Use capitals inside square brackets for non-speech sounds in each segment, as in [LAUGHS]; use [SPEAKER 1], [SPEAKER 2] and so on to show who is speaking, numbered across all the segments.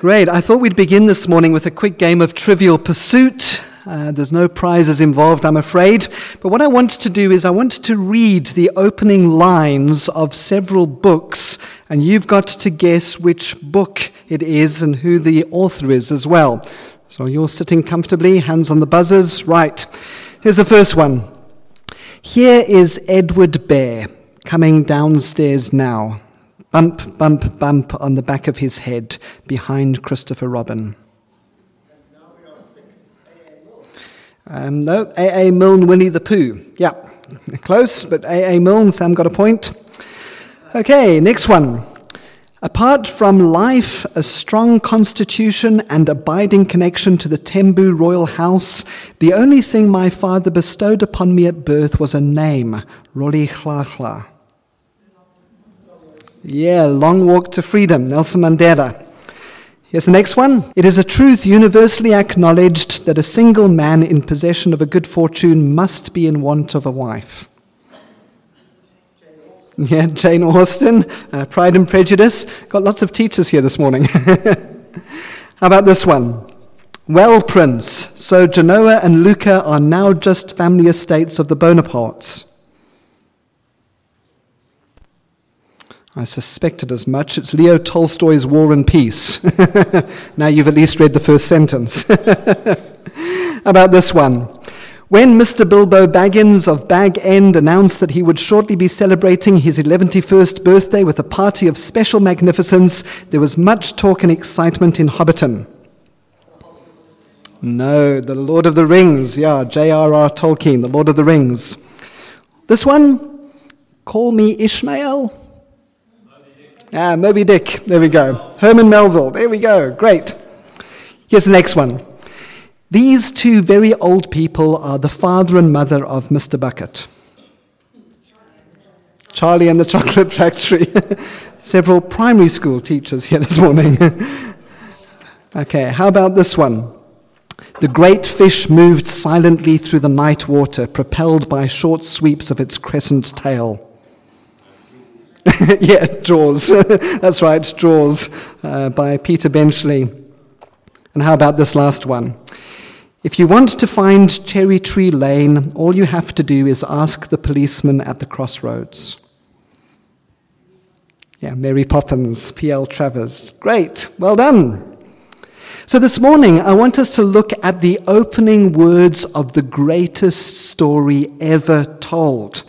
[SPEAKER 1] Great. I thought we'd begin this morning with a quick game of Trivial Pursuit. Uh, there's no prizes involved, I'm afraid. But what I want to do is I want to read the opening lines of several books, and you've got to guess which book it is and who the author is as well. So you're sitting comfortably, hands on the buzzers. Right. Here's the first one. Here is Edward Bear coming downstairs now. Bump, bump, bump on the back of his head behind Christopher Robin. Um, no, A.A. Milne, Winnie the Pooh. Yeah, close, but A.A. Milne, Sam got a point. Okay, next one. Apart from life, a strong constitution, and abiding connection to the Tembu royal house, the only thing my father bestowed upon me at birth was a name, Rolihlahla. Yeah, long walk to freedom, Nelson Mandela. Here's the next one. It is a truth universally acknowledged that a single man in possession of a good fortune must be in want of a wife. Yeah, Jane Austen, uh, Pride and Prejudice. Got lots of teachers here this morning. [LAUGHS] How about this one? Well, Prince, so Genoa and Lucca are now just family estates of the Bonapartes. I suspected as much. It's Leo Tolstoy's War and Peace. [LAUGHS] now you've at least read the first sentence. [LAUGHS] About this one. When Mr. Bilbo Baggins of Bag End announced that he would shortly be celebrating his 111st birthday with a party of special magnificence, there was much talk and excitement in Hobbiton. No, the Lord of the Rings. Yeah, J.R.R. Tolkien, the Lord of the Rings. This one, Call Me Ishmael. Ah, Moby Dick. There we go. Herman Melville. There we go. Great. Here's the next one. These two very old people are the father and mother of Mr. Bucket. Charlie and the Chocolate Factory. [LAUGHS] Several primary school teachers here this morning. [LAUGHS] okay, how about this one? The great fish moved silently through the night water, propelled by short sweeps of its crescent tail. [LAUGHS] yeah, Jaws. [LAUGHS] That's right, Jaws uh, by Peter Benchley. And how about this last one? If you want to find Cherry Tree Lane, all you have to do is ask the policeman at the crossroads. Yeah, Mary Poppins, P.L. Travers. Great, well done. So this morning, I want us to look at the opening words of the greatest story ever told.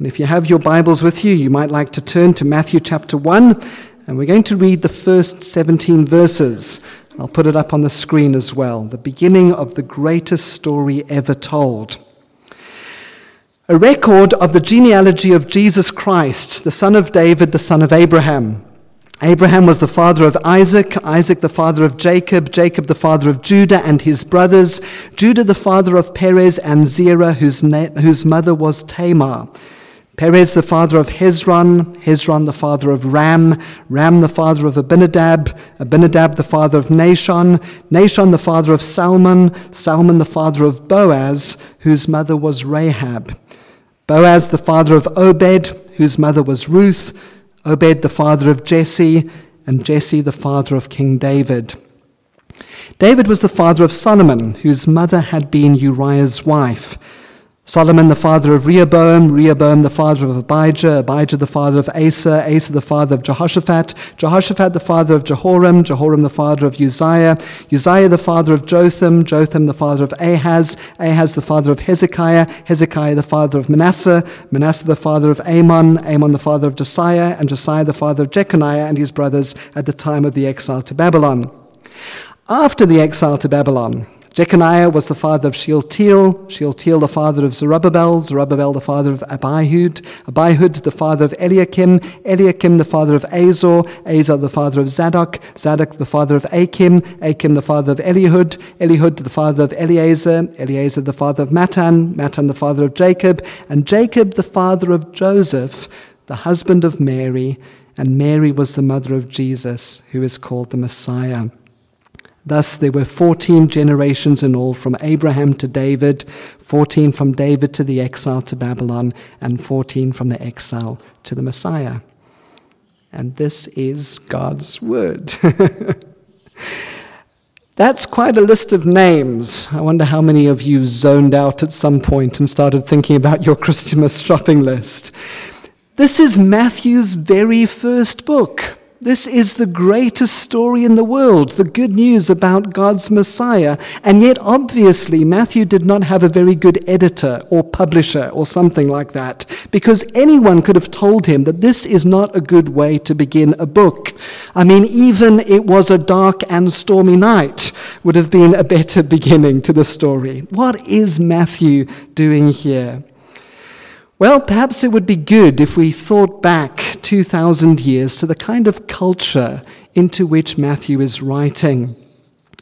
[SPEAKER 1] And if you have your Bibles with you, you might like to turn to Matthew chapter 1, and we're going to read the first 17 verses. I'll put it up on the screen as well. The beginning of the greatest story ever told. A record of the genealogy of Jesus Christ, the son of David, the son of Abraham. Abraham was the father of Isaac, Isaac the father of Jacob, Jacob the father of Judah and his brothers, Judah the father of Perez and Zerah, whose, na- whose mother was Tamar. Perez the father of Hezron, Hezron the father of Ram, Ram the father of Abinadab, Abinadab the father of Nahshon, Nahshon the father of Salmon, Salmon the father of Boaz, whose mother was Rahab. Boaz the father of Obed, whose mother was Ruth, Obed the father of Jesse, and Jesse the father of King David. David was the father of Solomon, whose mother had been Uriah's wife. Solomon the father of Rehoboam, Rehoboam the father of Abijah, Abijah the father of Asa, Asa the father of Jehoshaphat, Jehoshaphat the father of Jehoram, Jehoram the father of Uzziah, Uzziah the father of Jotham, Jotham the father of Ahaz, Ahaz the father of Hezekiah, Hezekiah the father of Manasseh, Manasseh the father of Amon, Amon the father of Josiah, and Josiah the father of Jeconiah and his brothers at the time of the exile to Babylon. After the exile to Babylon, Jeconiah was the father of Shealtiel, Shealtiel the father of Zerubbabel, Zerubbabel the father of Abihud, Abihud the father of Eliakim, Eliakim the father of Azor, Azor the father of Zadok, Zadok the father of Achim, Achim the father of Elihud, Elihud the father of Eleazar, Eleazar the father of Matthan, Matthan the father of Jacob, and Jacob the father of Joseph, the husband of Mary, and Mary was the mother of Jesus, who is called the Messiah. Thus, there were 14 generations in all from Abraham to David, 14 from David to the exile to Babylon, and 14 from the exile to the Messiah. And this is God's word. [LAUGHS] That's quite a list of names. I wonder how many of you zoned out at some point and started thinking about your Christmas shopping list. This is Matthew's very first book. This is the greatest story in the world, the good news about God's Messiah. And yet, obviously, Matthew did not have a very good editor or publisher or something like that, because anyone could have told him that this is not a good way to begin a book. I mean, even it was a dark and stormy night would have been a better [LAUGHS] beginning to the story. What is Matthew doing here? Well, perhaps it would be good if we thought back 2,000 years to the kind of culture into which Matthew is writing.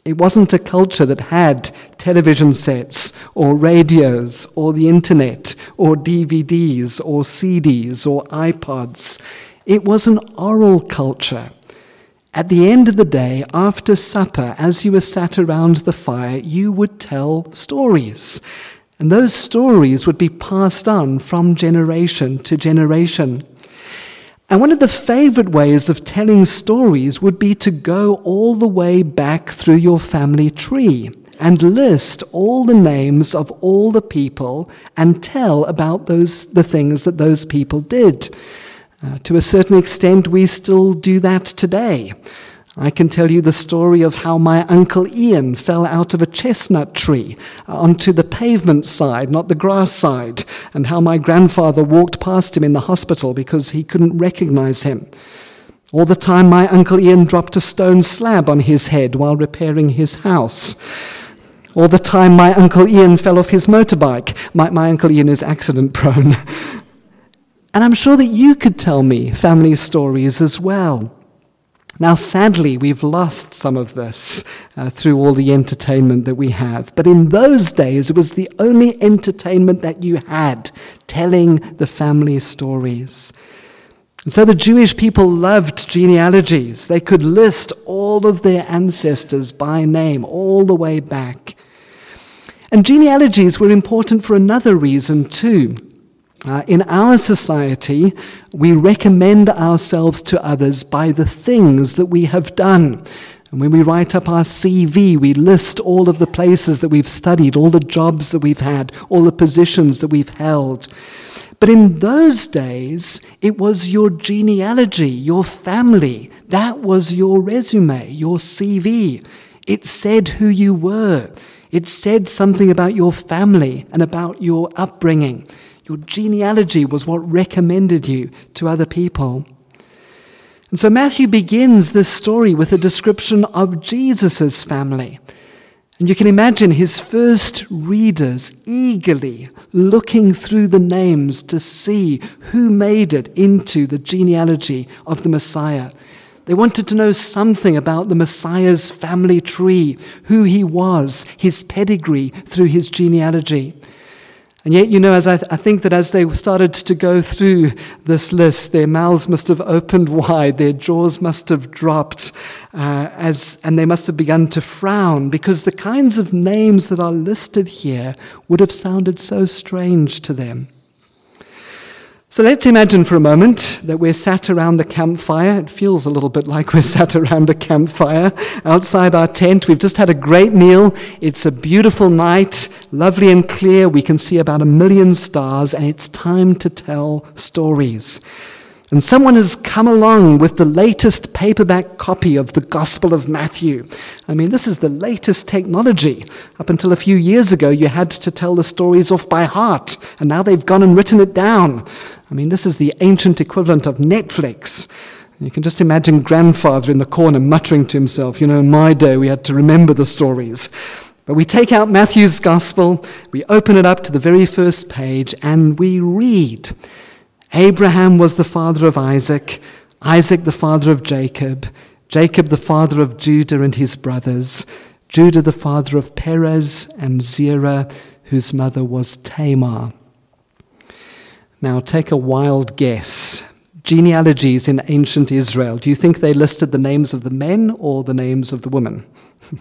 [SPEAKER 1] It wasn't a culture that had television sets or radios or the internet or DVDs or CDs or iPods. It was an oral culture. At the end of the day, after supper, as you were sat around the fire, you would tell stories. And those stories would be passed on from generation to generation. And one of the favorite ways of telling stories would be to go all the way back through your family tree and list all the names of all the people and tell about those, the things that those people did. Uh, to a certain extent, we still do that today. I can tell you the story of how my Uncle Ian fell out of a chestnut tree uh, onto the pavement side, not the grass side, and how my grandfather walked past him in the hospital because he couldn't recognize him. All the time, my Uncle Ian dropped a stone slab on his head while repairing his house. All the time, my Uncle Ian fell off his motorbike. My, my Uncle Ian is accident prone. [LAUGHS] and I'm sure that you could tell me family stories as well. Now, sadly, we've lost some of this uh, through all the entertainment that we have. But in those days, it was the only entertainment that you had, telling the family stories. And so the Jewish people loved genealogies. They could list all of their ancestors by name all the way back. And genealogies were important for another reason, too. Uh, in our society, we recommend ourselves to others by the things that we have done. And when we write up our CV, we list all of the places that we've studied, all the jobs that we've had, all the positions that we've held. But in those days, it was your genealogy, your family. That was your resume, your CV. It said who you were. It said something about your family and about your upbringing. Your genealogy was what recommended you to other people. And so Matthew begins this story with a description of Jesus' family. And you can imagine his first readers eagerly looking through the names to see who made it into the genealogy of the Messiah. They wanted to know something about the Messiah's family tree, who he was, his pedigree through his genealogy. And yet, you know, as I, th- I, think that as they started to go through this list, their mouths must have opened [LAUGHS] wide, their jaws must have dropped, uh, as, and they must have begun to frown because the kinds of names that are listed here would have sounded so strange to them. So let's imagine for a moment that we're sat around the campfire. It feels a little bit like we're sat around a campfire outside our tent. We've just had a great meal. It's a beautiful night, lovely and clear. We can see about a million stars, and it's time to tell stories. And someone has come along with the latest paperback copy of the Gospel of Matthew. I mean, this is the latest technology. Up until a few years ago, you had to tell the stories off by heart, and now they've gone and written it down. I mean, this is the ancient equivalent of Netflix. You can just imagine grandfather in the corner muttering to himself, you know, in my day we had to remember the stories. But we take out Matthew's gospel, we open it up to the very first page, and we read. Abraham was the father of Isaac, Isaac the father of Jacob, Jacob the father of Judah and his brothers, Judah the father of Perez and Zerah, whose mother was Tamar. Now take a wild guess. Genealogies in ancient Israel. Do you think they listed the names of the men or the names of the women?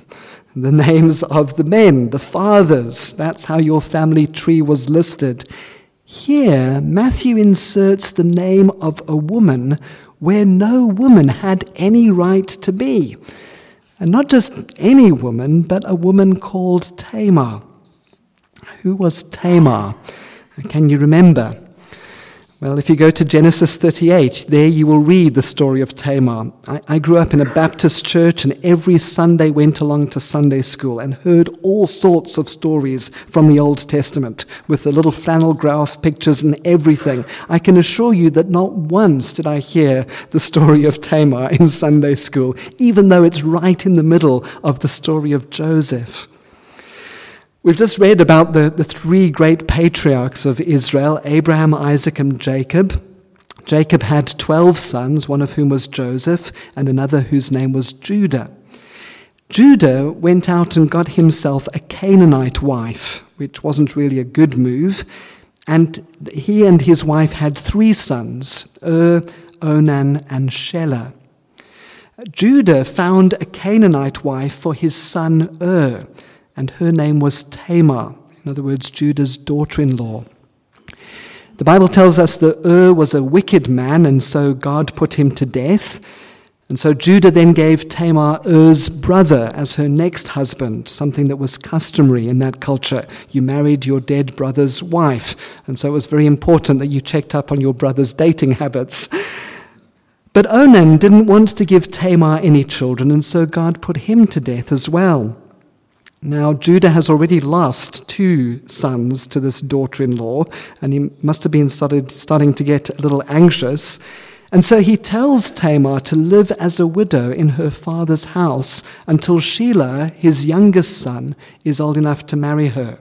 [SPEAKER 1] [LAUGHS] the names of the men, the fathers. That's how your family tree was listed. Here, Matthew inserts the name of a woman where no woman had any right to be. And not just any woman, but a woman called Tamar. Who was Tamar? Can you remember? Well, if you go to Genesis 38, there you will read the story of Tamar. I, I, grew up in a Baptist church and every Sunday went along to Sunday school and heard all sorts of stories from the Old Testament with the little flannel graph pictures and everything. I can assure you that not once did I hear the story of Tamar in Sunday school, even though it's right in the middle of the story of Joseph. We've just read about the, the three great patriarchs of Israel Abraham, Isaac, and Jacob. Jacob had 12 sons, one of whom was Joseph, and another whose name was Judah. Judah went out and got himself a Canaanite wife, which wasn't really a good move. And he and his wife had three sons Ur, Onan, and Shelah. Judah found a Canaanite wife for his son Ur and her name was Tamar, in other words, Judah's daughter in law. The Bible tells us that Ur was a wicked man, and so God put him to death. And so Judah then gave Tamar Er's brother as her next husband, something that was customary in that culture. You married your dead brother's wife, and so it was very important that you checked up on your brother's dating habits. But Onan didn't want to give Tamar any children, and so God put him to death as well. Now, Judah has already lost two sons to this daughter in law, and he must have been started, starting to get a little anxious. And so he tells Tamar to live as a widow in her father's house until Shelah, his youngest son, is old enough to marry her.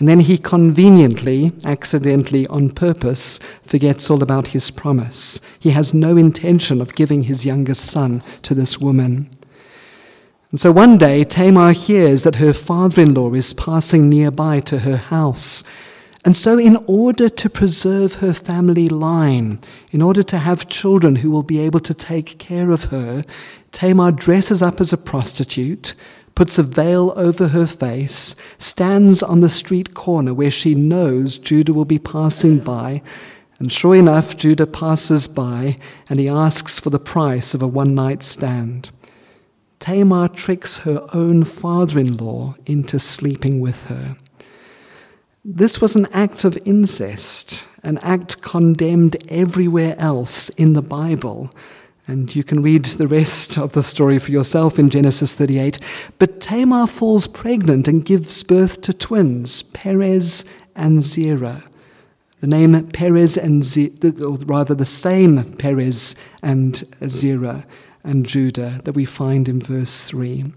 [SPEAKER 1] And then he conveniently, accidentally, on purpose, forgets all about his promise. He has no intention of giving his youngest son to this woman. And so one day, Tamar hears that her father in law is passing nearby to her house. And so, in order to preserve her family line, in order to have children who will be able to take care of her, Tamar dresses up as a prostitute, puts a veil over her face, stands on the street corner where she knows Judah will be passing by. And sure enough, Judah passes by and he asks for the price of a one night stand. Tamar tricks her own father in law into sleeping with her. This was an act of incest, an act condemned everywhere else in the Bible. And you can read the rest of the story for yourself in Genesis 38. But Tamar falls pregnant and gives birth to twins, Perez and Zerah. The name Perez and Zerah, or rather the same Perez and Zerah, and Judah that we find in verse 3.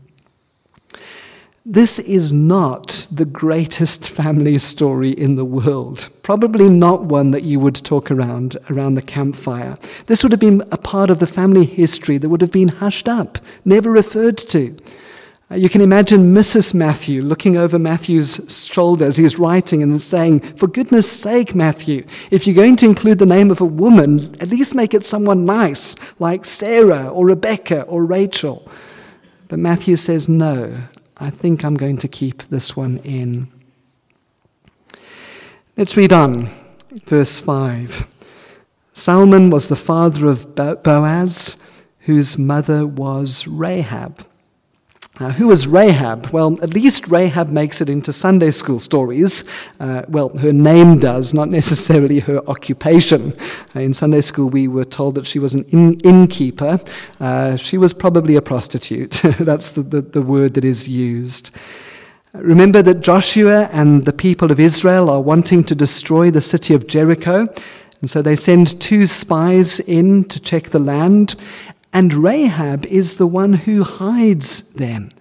[SPEAKER 1] This is not the greatest [LAUGHS] family story in the world. Probably not one that you would talk around around the campfire. This would have been a part of the family history that would have been hushed up, never referred to. Uh, you can imagine Mrs. Matthew looking over Matthew's shoulder as he's writing and saying, For goodness sake, Matthew, if you're going to include the name of a woman, at least make it someone nice, like Sarah or Rebecca or Rachel. But Matthew says, No, I think I'm going to keep this one in. Let's read on. Verse 5. Salmon was the father of Boaz, whose mother was Rahab. Uh, who was Rahab? Well, at least Rahab makes it into Sunday school stories. Uh, well, her name does, not necessarily her occupation. Uh, in Sunday school, we were told that she was an inn- innkeeper. Uh, she was probably a prostitute. [LAUGHS] That's the, the, the word that is used. Remember that Joshua and the people of Israel are wanting to destroy the city of Jericho. And so they send two spies in to check the land. And Rahab is the one who hides them.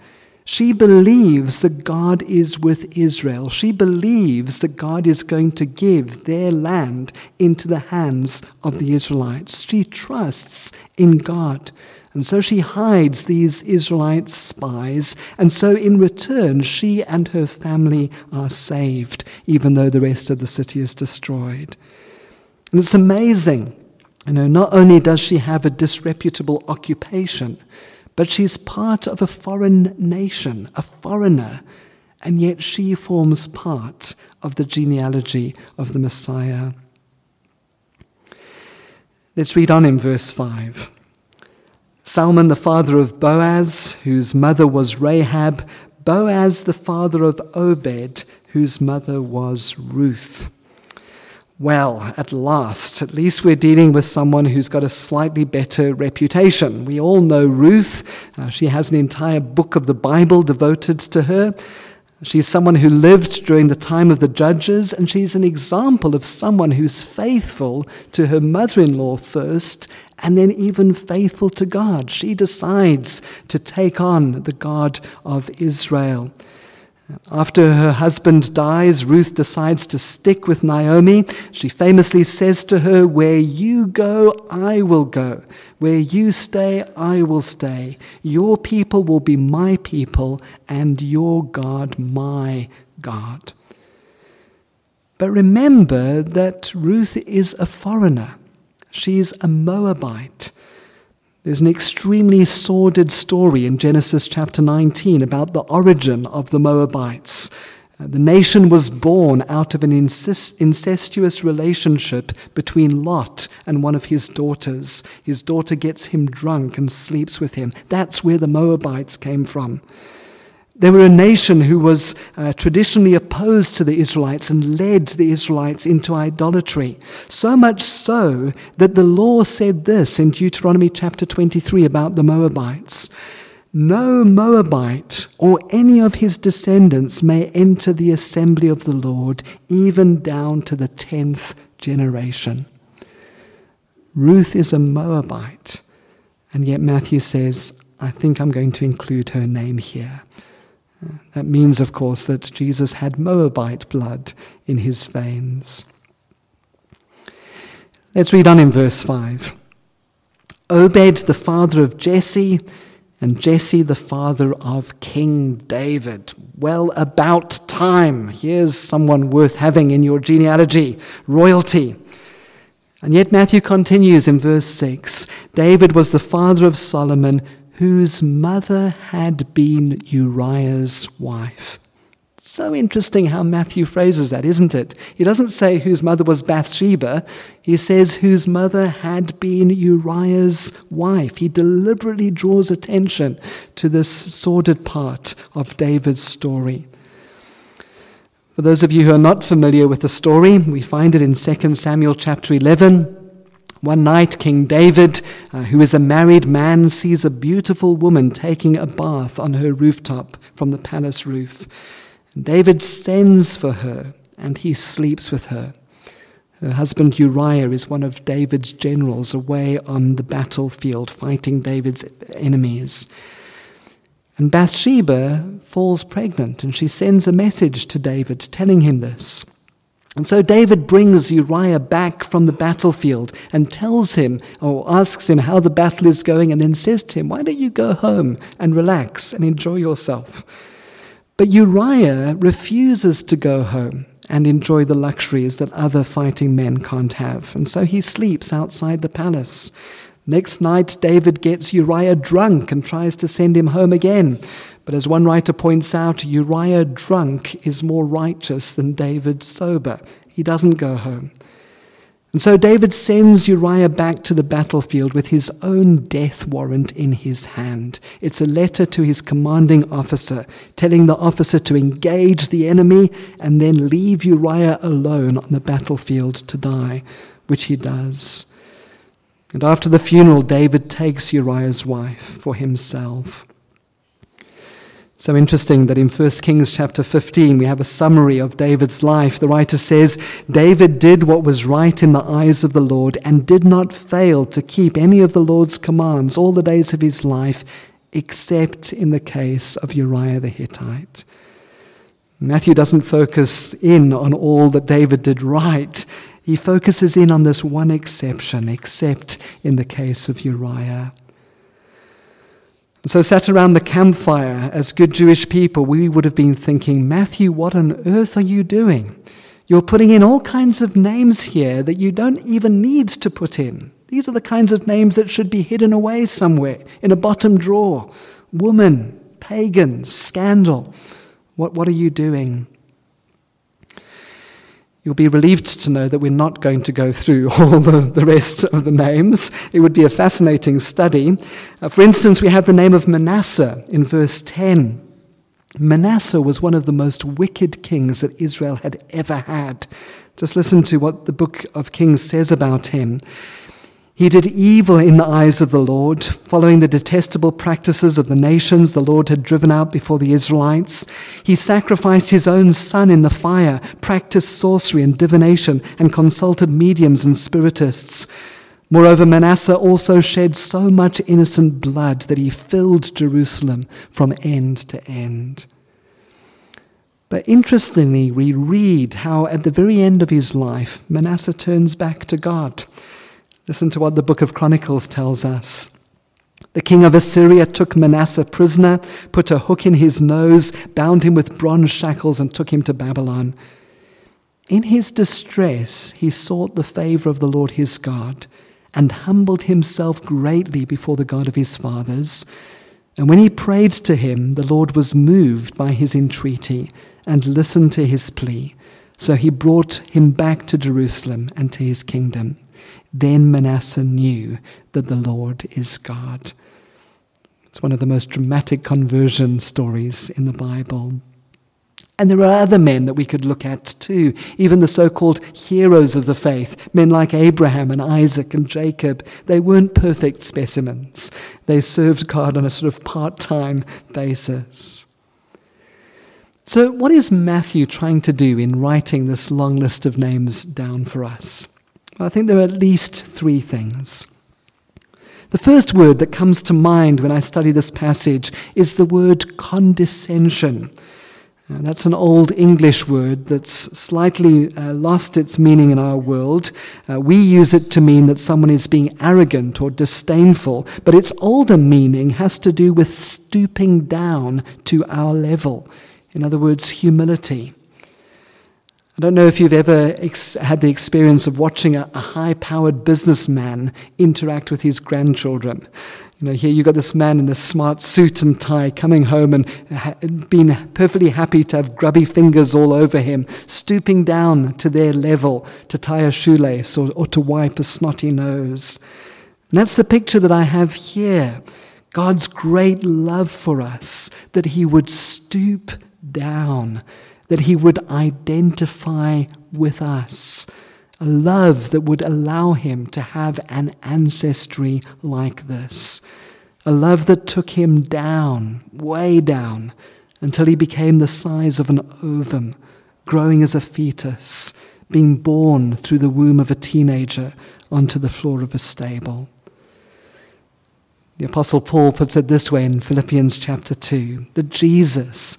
[SPEAKER 1] She believes that God is with Israel. She believes that God is going to give their land into the hands of the Israelites. She trusts in God. And so she hides these Israelite spies. And so in return, she and her family are saved, even though the rest of the city is destroyed. And it's amazing you know, not only does she have a disreputable occupation, but she's part of a foreign nation, a foreigner, and yet she forms part of the genealogy of the Messiah. Let's read on in verse 5. Salmon, the father of Boaz, whose mother was Rahab. Boaz, the father of Obed, whose mother was Ruth. Well, at last, at least we're dealing with someone who's got a slightly better reputation. We all know Ruth. Uh, she has an entire book of the Bible devoted to her. She's someone who lived during the time of the judges, and she's an example of someone who's faithful to her mother in law first, and then even faithful to God. She decides to take on the God of Israel. After her husband dies, Ruth decides to stick with Naomi. She famously says to her, Where you go, I will go. Where you stay, I will stay. Your people will be my people, and your God, my God. But remember that Ruth is a foreigner. She's a Moabite. There's an extremely sordid story in Genesis chapter 19 about the origin of the Moabites. Uh, the nation was born out of an incestuous relationship between Lot and one of his daughters. His daughter gets him drunk and sleeps with him. That's where the Moabites came from. They were a nation who was uh, traditionally opposed to the Israelites and led the Israelites into idolatry. So much so that the law said this in Deuteronomy chapter 23 about the Moabites No Moabite or any of his descendants may enter the assembly of the Lord, even down to the tenth generation. Ruth is a Moabite, and yet Matthew says, I think I'm going to include her name here. That means, of course, that Jesus had Moabite blood in his veins. Let's read on in verse 5. Obed, the father of Jesse, and Jesse, the father of King David. Well, about time. Here's someone worth having in your genealogy royalty. And yet, Matthew continues in verse 6 David was the father of Solomon whose mother had been Uriah's wife. So interesting how Matthew phrases that, isn't it? He doesn't say whose mother was Bathsheba, he says whose mother had been Uriah's wife. He deliberately draws attention to this sordid part of David's story. For those of you who are not familiar with the story, we find it in 2 Samuel chapter 11. One night, King David, uh, who is a married man, sees a beautiful woman taking a bath on her rooftop from the palace roof. David sends for her and he sleeps with her. Her husband Uriah is one of David's generals away on the battlefield fighting David's enemies. And Bathsheba falls pregnant and she sends a message to David telling him this. And so David brings Uriah back from the battlefield and tells him, or asks him how the battle is going, and then says to him, Why don't you go home and relax and enjoy yourself? But Uriah refuses to go home and enjoy the luxuries that other fighting men can't have. And so he sleeps outside the palace. Next night, David gets Uriah drunk and tries to send him home again. But as one writer points out, Uriah drunk is more righteous than David sober. He doesn't go home. And so David sends Uriah back to the battlefield with his own death warrant in his hand. It's a letter to his commanding officer, telling the officer to engage the enemy and then leave Uriah alone on the battlefield to die, which he does. And after the funeral, David takes Uriah's wife for himself. So interesting that in 1 Kings chapter 15 we have a summary of David's life. The writer says, David did what was right in the eyes of the Lord and did not fail to keep any of the Lord's commands all the days of his life, except in the case of Uriah the Hittite. Matthew doesn't focus in on all that David did right. He focuses in on this one exception, except in the case of Uriah. And so, sat around the campfire as good Jewish people, we would have been thinking, Matthew, what on earth are you doing? You're putting in all kinds of names here that you don't even need to put in. These are the kinds of names that should be hidden away somewhere in a bottom drawer. Woman, pagan, scandal. What, what are you doing? You'll be relieved to know that we're not going to go through [LAUGHS] all the, the rest of the names. It would be a fascinating study. Uh, for instance, we have the name of Manasseh in verse 10. Manasseh was one of the most wicked kings that Israel had ever had. Just listen to what the book of Kings says about him. He did evil in the eyes of the Lord, following the detestable practices of the nations the Lord had driven out before the Israelites. He sacrificed his own son in the fire, practiced sorcery and divination, and consulted mediums and spiritists. Moreover, Manasseh also shed so much innocent blood that he filled Jerusalem from end to end. But interestingly, we read how at the very end of his life, Manasseh turns back to God. Listen to what the book of Chronicles tells us. The king of Assyria took Manasseh prisoner, put a hook in his nose, bound him with bronze shackles, and took him to Babylon. In his distress, he sought the favor of the Lord his God and humbled himself greatly before the God of his fathers. And when he prayed to him, the Lord was moved by his entreaty and listened to his plea. So he brought him back to Jerusalem and to his kingdom. Then Manasseh knew that the Lord is God. It's one of the most dramatic conversion stories in the Bible. And there are other men that we could look at too, even the so called heroes of the faith, men like Abraham and Isaac and Jacob. They weren't perfect specimens, they served God on a sort of part time basis. So, what is Matthew trying to do in writing this long list of names down for us? I think there are at least three things. The first word that comes to mind when I study this passage is the word condescension. Uh, that's an old English word that's slightly uh, lost its meaning in our world. Uh, we use it to mean that someone is being arrogant or disdainful, but its older meaning has to do with stooping down to our level. In other words, humility. I don't know if you've ever ex- had the experience of watching a, a high powered businessman interact with his grandchildren. You know, here you've got this man in this smart suit and tie coming home and ha- being perfectly happy to have grubby fingers all over him, stooping down to their level to tie a shoelace or, or to wipe a snotty nose. And that's the picture that I have here. God's great love for us, that he would stoop down that he would identify with us, a love that would allow him to have an ancestry like this, a love that took him down, way down, until he became the size of an ovum, growing as a fetus, being born through the womb of a teenager onto the floor of a stable. The Apostle Paul puts it this way in Philippians chapter 2 that Jesus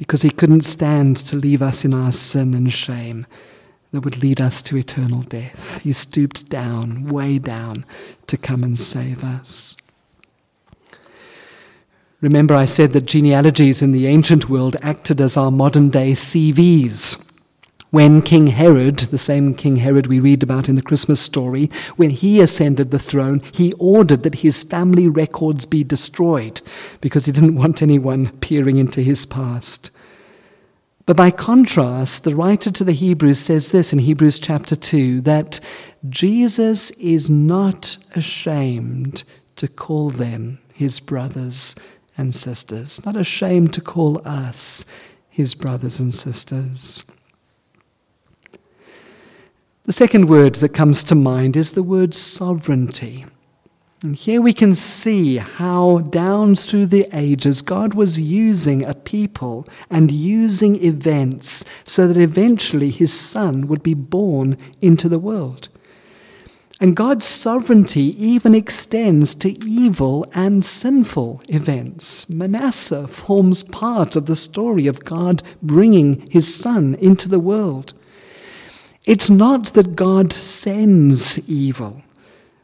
[SPEAKER 1] because he couldn't stand to leave us in our sin and shame that would lead us to eternal death. He stooped down, way down, to come and save us. Remember, I said that genealogies in the ancient world acted as our modern day CVs. When King Herod, the same King Herod we read about in the Christmas story, when he ascended the throne, he ordered that his family records be destroyed because he didn't want anyone peering into his past. But by contrast, the writer to the Hebrews says this in Hebrews chapter 2 that Jesus is not ashamed to call them his brothers and sisters, not ashamed to call us his brothers and sisters. The second word that comes to mind is the word sovereignty. And here we can see how, down through the ages, God was using a people and using events so that eventually his son would be born into the world. And God's sovereignty even extends to evil and sinful events. Manasseh forms part of the story of God bringing his son into the world. It's not that God sends evil,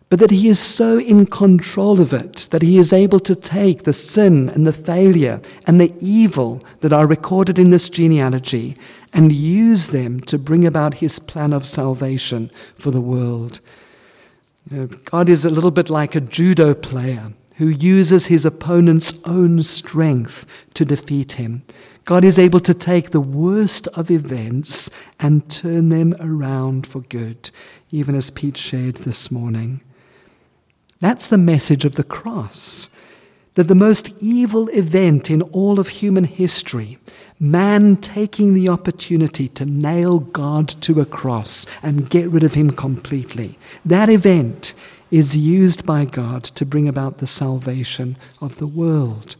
[SPEAKER 1] but that He is so in control of it that He is able to take the sin and the failure and the evil that are recorded in this genealogy and use them to bring about His plan of salvation for the world. You know, God is a little bit like a judo player who uses his opponent's own strength to defeat him. God is able to take the worst of events and turn them around for good, even as Pete shared this morning. That's the message of the cross. That the most evil event in all of human history, man taking the opportunity to nail God to a cross and get rid of him completely, that event is used by God to bring about the salvation of the world.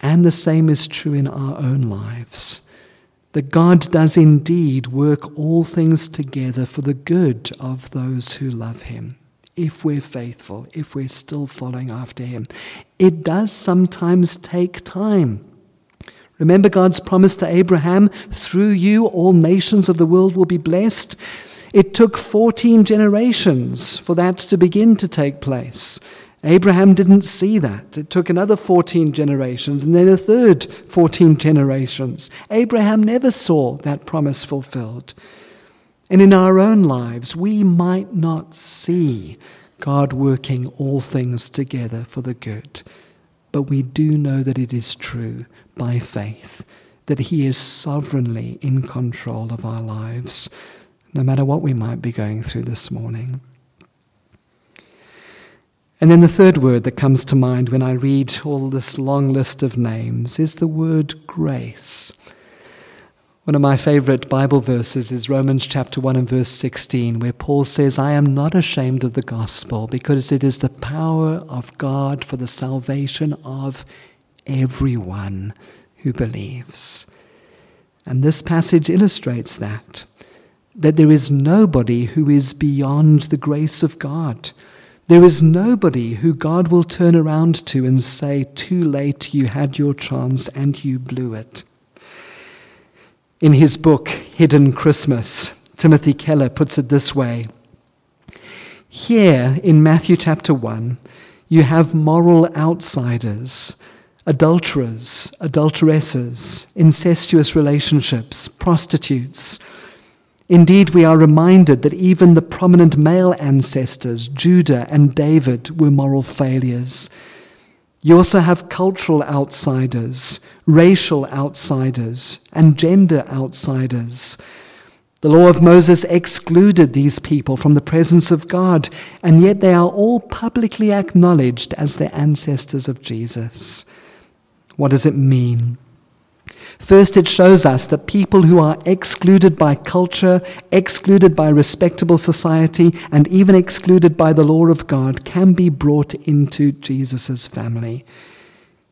[SPEAKER 1] And the same is true in our own lives. That God does indeed work all things together for the good of those who love Him, if we're faithful, if we're still following after Him. It does sometimes take time. Remember God's promise to Abraham through you, all nations of the world will be blessed. It took 14 generations for that to begin to take place. Abraham didn't see that. It took another 14 generations and then a third 14 generations. Abraham never saw that promise fulfilled. And in our own lives, we might not see God working all things together for the good, but we do know that it is true by faith, that He is sovereignly in control of our lives, no matter what we might be going through this morning. And then the third word that comes to mind when I read all this long list of names is the word grace. One of my favorite Bible verses is Romans chapter 1 and verse 16, where Paul says, I am not ashamed of the gospel because it is the power of God for the salvation of everyone who believes. And this passage illustrates that, that there is nobody who is beyond the grace of God. There is nobody who God will turn around to and say, Too late, you had your chance and you blew it. In his book, Hidden Christmas, Timothy Keller puts it this way Here in Matthew chapter 1, you have moral outsiders, adulterers, adulteresses, incestuous relationships, prostitutes Indeed, we are reminded that even the prominent male ancestors, Judah and David, were moral failures. You also have cultural outsiders, racial outsiders, and gender outsiders. The law of Moses excluded these people from the presence of God, and yet they are all publicly acknowledged as the ancestors of Jesus. What does it mean? First, it shows us that people who are excluded by culture, excluded by respectable society, and even excluded by the law of God can be brought into Jesus' family.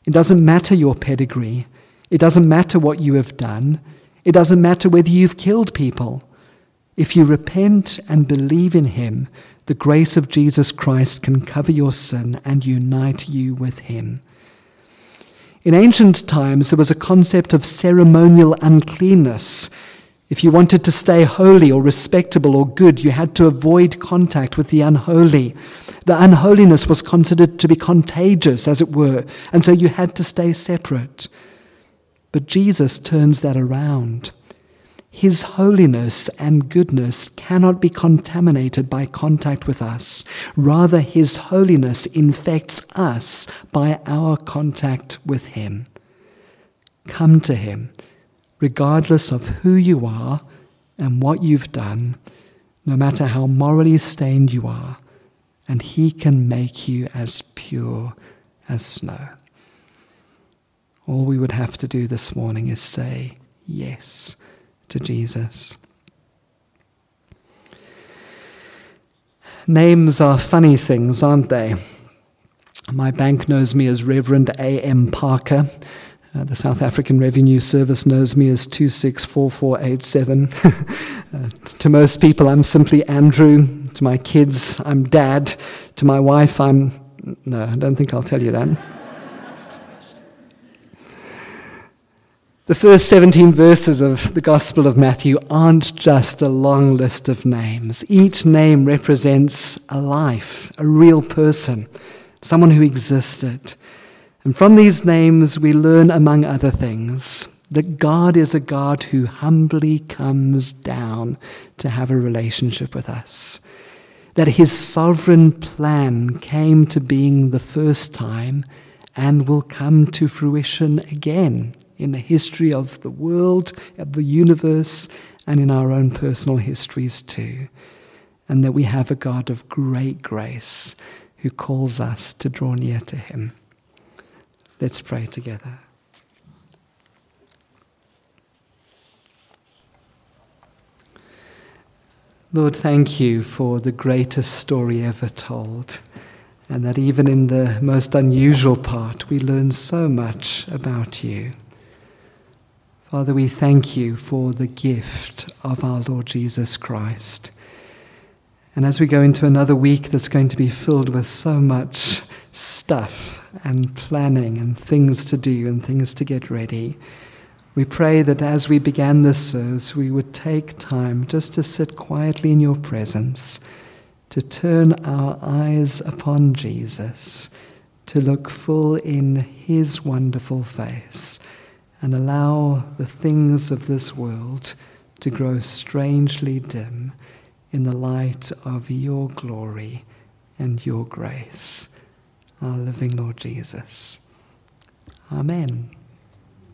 [SPEAKER 1] It doesn't matter your pedigree, it doesn't matter what you have done, it doesn't matter whether you've killed people. If you repent and believe in Him, the grace of Jesus Christ can cover your sin and unite you with Him. In ancient times, there was a concept of ceremonial uncleanness. If you wanted to stay holy or respectable or good, you had to avoid contact with the unholy. The unholiness was considered to be contagious, as it were, and so you had to stay separate. But Jesus turns that around. His holiness and goodness cannot be contaminated by contact with us. Rather, His holiness infects us by our contact with Him. Come to Him, regardless of who you are and what you've done, no matter how morally stained you are, and He can make you as pure as snow. All we would have to do this morning is say, Yes to Jesus. Names are funny things, aren't they? My bank knows me as Reverend A.M. Parker. Uh, the South African Revenue Service knows me as 264487. [LAUGHS] uh, to most people, I'm simply Andrew. To my kids, I'm Dad. To my wife, I'm. No, I don't think I'll tell you that. The first 17 verses of the Gospel of Matthew aren't just a long list of names. Each name represents a life, a real person, someone who existed. And from these names, we learn, among other things, that God is a God who humbly comes down to have a relationship with us. That his sovereign plan came to being the first time and will come to fruition again in the history of the world, of the universe, and in our own personal histories too. And that we have a God of great grace who calls us to draw near to him. Let's pray together. Lord, thank you for the greatest story ever told, and that even in the most unusual part, we learn so much about you. Father, we thank you for the gift of our Lord Jesus Christ. And as we go into another week that's going to be filled with so much stuff and planning and things to do and things to get ready, we pray that as we began this service, we would take time just to sit quietly in your presence, to turn our eyes upon Jesus, to look full in his wonderful face and allow the things of this world to grow strangely dim in the light of your glory and your grace, our living Lord Jesus. Amen.